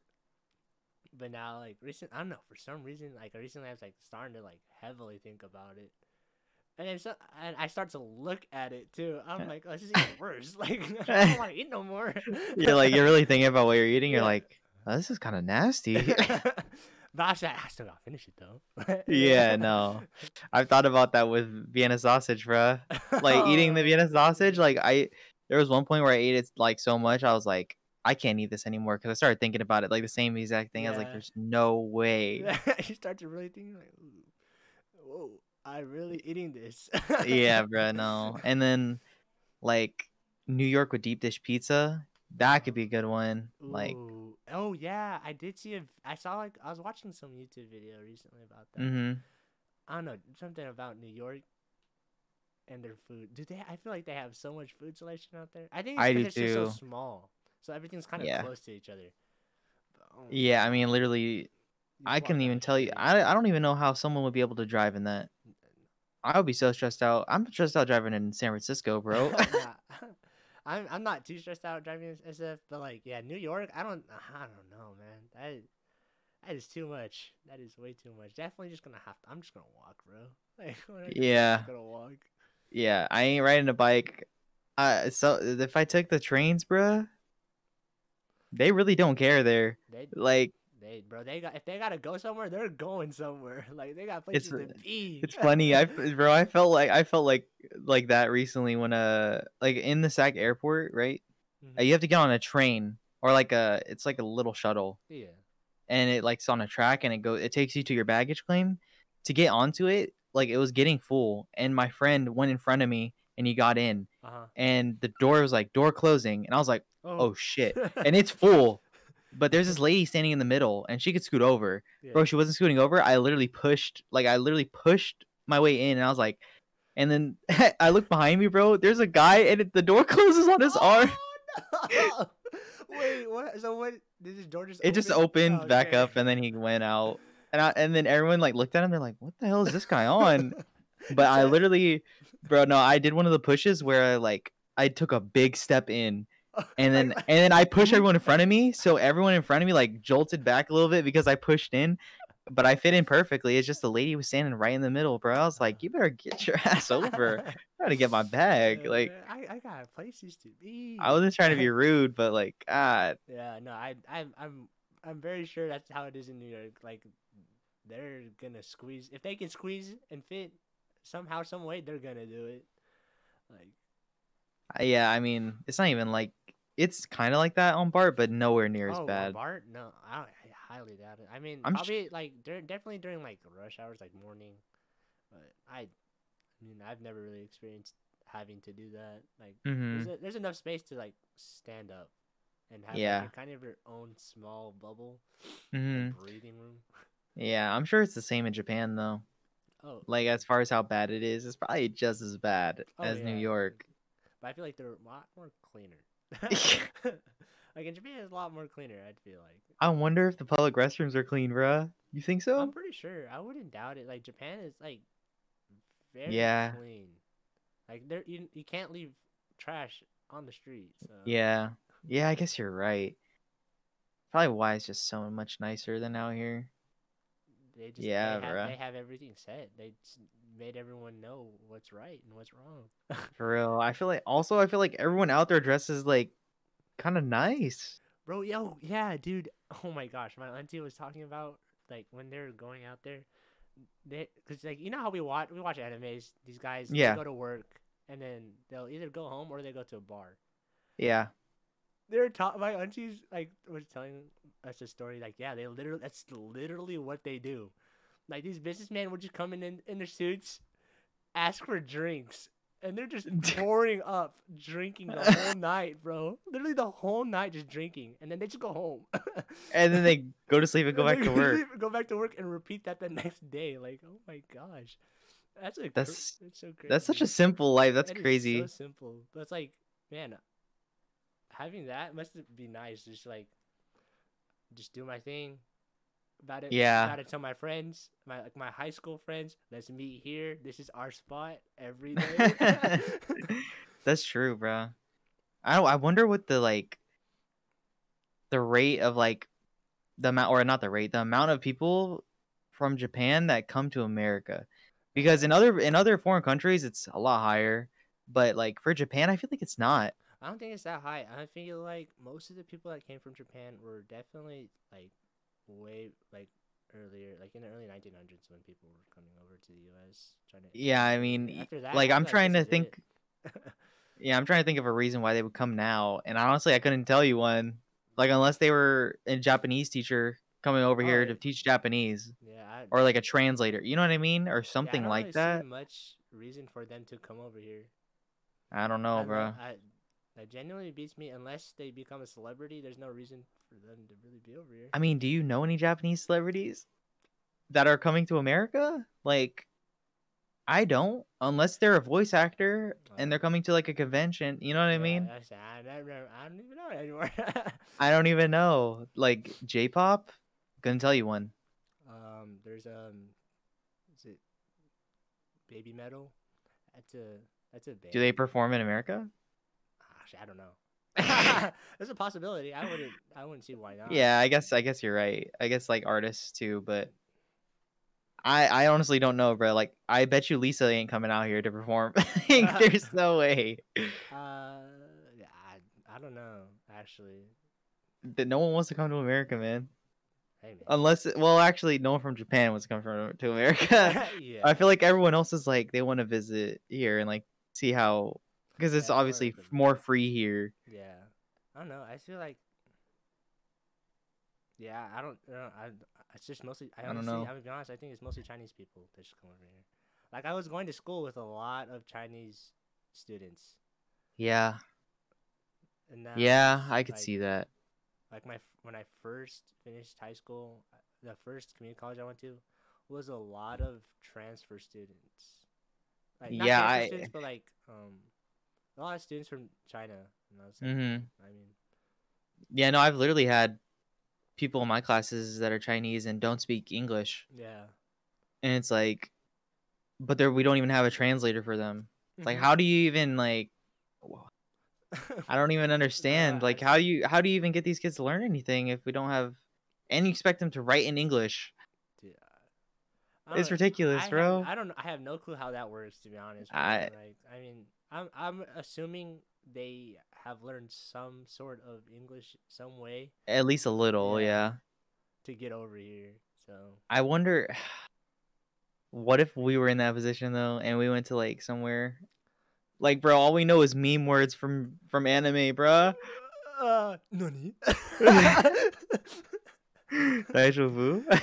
but now like recent, I don't know for some reason like recently I was like starting to like heavily think about it, and then so and I start to look at it too. I'm like, oh, this is even worse. *laughs* Like *laughs* I don't want to eat no more. You're like you're really thinking about what you're eating. You're Yeah. like, oh, this is kind of nasty. *laughs* but actually, I still gotta finish it though. yeah, no. I've thought about that with Vienna sausage, bruh. Like eating the Vienna sausage. Like I, there was one point where I ate it like so much, I was like, I can't eat this anymore because I started thinking about it like the same exact thing. I was like, there's no way. *laughs* you start to really think like, whoa, I really eating this. yeah, *laughs* bro, no. And then like New York with deep dish pizza, that could be a good one. Like, oh yeah, I did see a. I saw like I was watching some YouTube video recently about that. mm-hmm. I don't know something about New York and their food. Do they? I feel like they have so much food selection out there. I think it's I do it's just so small, so everything's kind of Yeah. close to each other. Oh Yeah, I mean, literally, I couldn't even tell you. I, I don't even know how someone would be able to drive in that. I would be so stressed out. I'm stressed out driving in San Francisco, bro. *laughs* *laughs* *laughs* I'm I'm not too stressed out driving SF, but like yeah, New York. I don't I don't know, man. That that is too much. That is way too much. Definitely just gonna have to. I'm just gonna walk, bro. Like when I get there, I'm Yeah. gonna walk. yeah, I ain't riding a bike. Uh, so if I took the trains, bruh, they really don't care there. They Like, they bro. They got if they gotta go somewhere, they're going somewhere. *laughs* Like they got places It's- to be. it's *laughs* funny. I, bro, I felt like I felt like like that recently when uh, like in the Sac Airport, right? Mhm. Uh, you have to get on a train or like a, it's like a little shuttle. yeah. and it like's on a track and it goes it takes you to your baggage claim to get onto it like it was getting full and my friend went in front of me and he got in Uh huh. and the door was like door closing and i was like oh shit *laughs* and it's full but there's this lady standing in the middle and she could scoot over bro she wasn't scooting over i literally pushed like i literally pushed my way in and i was like and then *laughs* i look behind me bro there's a guy and it, the door *laughs* closes on his arm Oh, no! Wait, what? So what? Did his door just? it just open? opened back Okay. up and then he went out and I, and then everyone like looked at him they're like what the hell is this guy on *laughs* but I literally, bro, no, I did one of the pushes where I like I took a big step in, *laughs* and then and then I pushed everyone in front of me, so everyone in front of me like jolted back a little bit because I pushed in, but I fit in perfectly. It's just the lady was standing right in the middle, bro. I was like, you better get your *laughs* ass over. I'm trying to get my bag. Like I, I got places to be. I wasn't trying to be rude, but like, God, Yeah, no, I, I'm, I'm, I'm very sure that's how it is in New York. Like, they're gonna squeeze if they can squeeze and fit somehow, some way. They're gonna do it. Like, I- yeah, I mean, it's not even like it's kind of like that on Bart, but nowhere near as oh, bad. Bart? No, I, I highly doubt it. I mean, I'm sh- probably like dur- definitely during like rush hours, like morning. But I, I mean, I've never really experienced having to do that. Like, hmm there's, a, there's enough space to like stand up and have Yeah. like, kind of your own small bubble, like, hmm breathing room. Yeah, I'm sure it's the same in Japan though. Oh, like as far as how bad it is, it's probably just as bad Oh, as New York. But I feel like they're a lot more cleaner. *laughs* *laughs* like in Japan, it's a lot more cleaner. I'd feel like. I wonder if the public restrooms are clean, bruh. You think so? I'm pretty sure. I wouldn't doubt it. Like Japan is like very Yeah. clean. Like there, you you can't leave trash on the street. So Yeah. Yeah, I guess you're right. Probably why it's just so much nicer than out here. They just Yeah, they have, they have everything set. They just made everyone know what's right and what's wrong. *laughs* For real. I feel like also I feel like everyone out there dresses like kind of nice. Bro, yo, yeah, dude. Oh my gosh, my auntie was talking about like when they're going out there, they because like you know how we watch we watch animes. These guys Yeah. go to work and then they'll either go home or they go to a bar. Yeah. They're ta- my aunties like was telling us a story like yeah they literally that's literally what they do. Like these businessmen would just come in in, in their suits, ask for drinks, and they're just *laughs* pouring up, drinking the whole *laughs* night, bro. Literally the whole night just drinking, and then they just go home. *laughs* And then they go to sleep and go back to work. Go back to work and repeat that the next day. Like, oh my gosh, that's a cr- That's- that's so crazy. That's such a simple life. That's That crazy. So simple. But it's like, man, having that must be nice. Just like, just do my thing. About it. Yeah. About to tell my friends, my like my high school friends. Let's meet here. This is our spot every *laughs* day. *laughs* That's true, bro. I don't, I wonder what the like the rate of like the amount or not the rate, the amount of people from Japan that come to America. Because in other in other foreign countries it's a lot higher, but like for Japan I feel like it's not. I don't think it's that high. I feel like most of the people that came from Japan were definitely like way like earlier, like in the early 1900s when people were coming over to the U.S. trying to. Yeah, I mean, After that, like I'm trying to think *laughs* yeah, I'm trying to think of a reason why they would come now and honestly I couldn't tell you one. Like unless they were a Japanese teacher coming over Oh, here to teach Japanese. yeah, I, or like a translator. You know what I mean, or yeah, something don't like really that. Much reason for them to come over here. I don't know, I, bro. I, that genuinely beats me. Unless they become a celebrity, there's no reason for them to really be over here. I mean, do you know any Japanese celebrities that are coming to America? Like, I don't, unless they're a voice actor and they're coming to like a convention. You know what I mean? I, never, I don't even know anymore. *laughs* I don't even know. Like J-pop, gonna tell you one. Um, there's um, is it Baby Metal? That's a that's a band. Do they perform in America? Gosh, I don't know. *laughs* *laughs* There's a possibility. I wouldn't. I wouldn't see why not. Yeah, I guess I guess you're right. I guess like artists too, but I I honestly don't know, bro. Like I bet you Lisa ain't coming out here to perform. Like, *laughs* There's no way. Uh, I, I don't know actually. that no one wants to come to America, man. Hey man. Unless, well, actually, no one from Japan wants to come from to America. yeah. I feel like everyone else is like they want to visit here and like see how, because it's Yeah, obviously more free here. Yeah, I don't know. I feel like, yeah, I don't. I don't I, it's just mostly. I, I don't honestly, know. I'm gonna be honest. I think it's mostly Chinese people that just come over here. Like I was going to school with a lot of Chinese students, Yeah, and now yeah, I could like- see that. Like my when I first finished high school, uh, the first community college I went to was a lot of transfer students. Like not Yeah, I- students, but like um, a lot of students from China. And I was like, hmm I mean, Yeah, no, I've literally had people in my classes that are Chinese and don't speak English, yeah. and it's like, but there we don't even have a translator for them. It's Like, how do you even like? *laughs* I don't even understand. Bruh, Like, how do you how do you even get these kids to learn anything if we don't have, and you expect them to write in English? It's ridiculous, I have- bro. I don't. I have no clue how that works. To be honest, I- like, I mean, I'm I'm assuming they have learned some sort of English some way At least a little, Yeah. yeah. to get over here. So I wonder, *sighs* what if we were in that position though, and we went to like somewhere, like, bro, all we know is meme words from from anime, bruh. Uh, nani? *laughs* Deja vu. *laughs*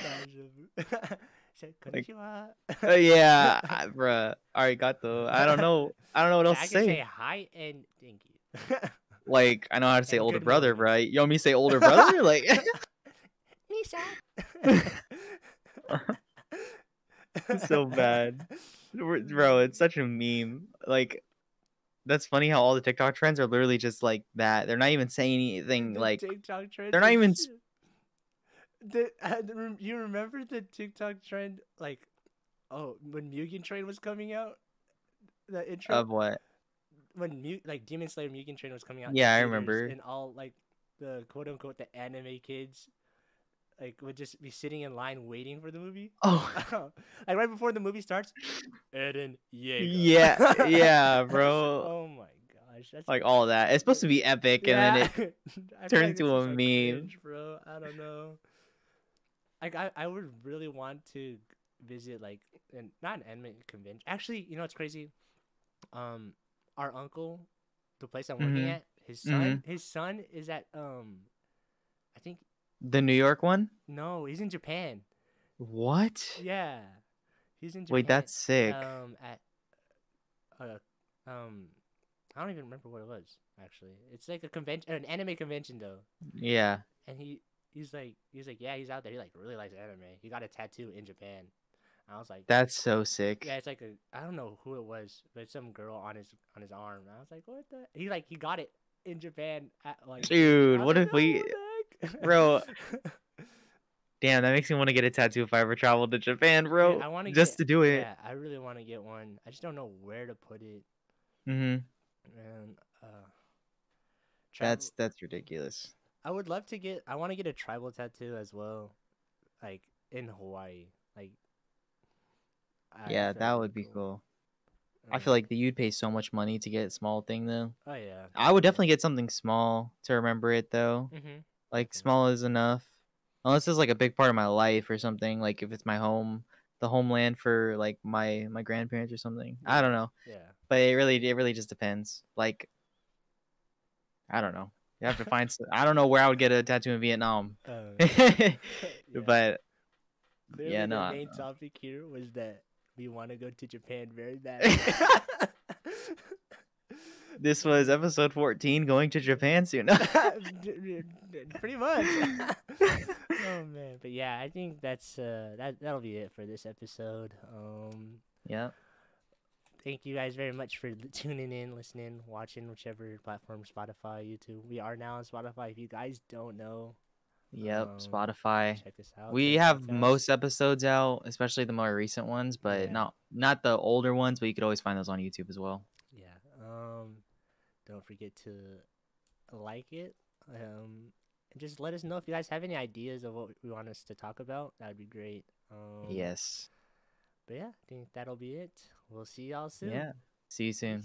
*laughs* Say, Like, "Konnichiwa." Uh, yeah, I- bruh. Arigato. I don't know. I don't know what else I to can say. say hi and thank you. *laughs* Like, I know how to say and older brother, morning. bruh. You want me to say older brother? *laughs* Like, *laughs* Nisa. It's so bad. Bro, it's such a meme. Like, that's funny how all the TikTok trends are literally just like that. They're not even saying anything The like. They're not even. The, uh, you remember the TikTok trend? Like, oh, when Mugen Train was coming out, the intro. Of what? when Mu- like Demon Slayer Mugen Train was coming out. Yeah, I remember. And all like the quote unquote the anime kids, like would just be sitting in line waiting for the movie. Oh, *laughs* like right before the movie starts, Eren Yeager. yeah, yeah, *laughs* bro. oh my gosh, that's Like all that. It's supposed to be epic, and then it *laughs* turns like into a so meme. cringe, bro. I don't know. Like I, I would really want to visit like an not an anime convention. Actually, you know what's crazy? Um, our uncle, the place I'm working Mhm. at, his son, his son is at um, I think the New York one. no, he's in Japan. What? Yeah, he's in Japan. Wait, that's sick. um at uh um I don't even remember what it was actually. It's like a convention, an anime convention though. yeah. and he he's like he's like yeah he's out there he like really likes anime he got a tattoo in japan and i was like That's so sick. yeah it's like a i don't know who it was but some girl on his on his arm and i was like what the he like he got it in japan at, like Dude, what like, if we-? Bro, *laughs* Damn, that makes me want to get a tattoo if I ever travel to Japan, bro. I wanna just get- to do it. yeah i really want to get one i just don't know where to put it hmm and uh That's that's ridiculous. I would love to get i want to get a tribal tattoo as well like in hawaii like I- yeah, that would be cool. cool. I feel like the, you'd pay so much money to get a small thing though. Oh yeah. I would definitely get something small to remember it though. Mm-hmm. Like small is enough. Unless it's like a big part of my life or something. Like if it's my home, the homeland for like my my grandparents or something. I don't know, Yeah. but it really it really just depends. Like I don't know. You have to find. I don't know where I would get a tattoo in Vietnam. *laughs* *laughs* Um, but yeah, yeah, no, The main topic here was that we want to go to Japan very bad. *laughs* this was episode 14 going to Japan soon. Pretty much. oh man, but yeah, I think that's uh that that'll be it for this episode. Um, yeah. Thank you guys very much for tuning in, listening, watching, whichever platform, Spotify, YouTube. We are now on Spotify. If you guys don't know, Yep. Um, Spotify. check us out. We have most episodes out, especially the more recent ones, but Yeah. not not the older ones. But you could always find those on YouTube as well. Yeah. Um, don't forget to like it. Um, just let us know if you guys have any ideas of what we want us to talk about. That'd be great. Um, yes. But yeah, I think that'll be it. We'll see y'all soon. Yeah. See you soon.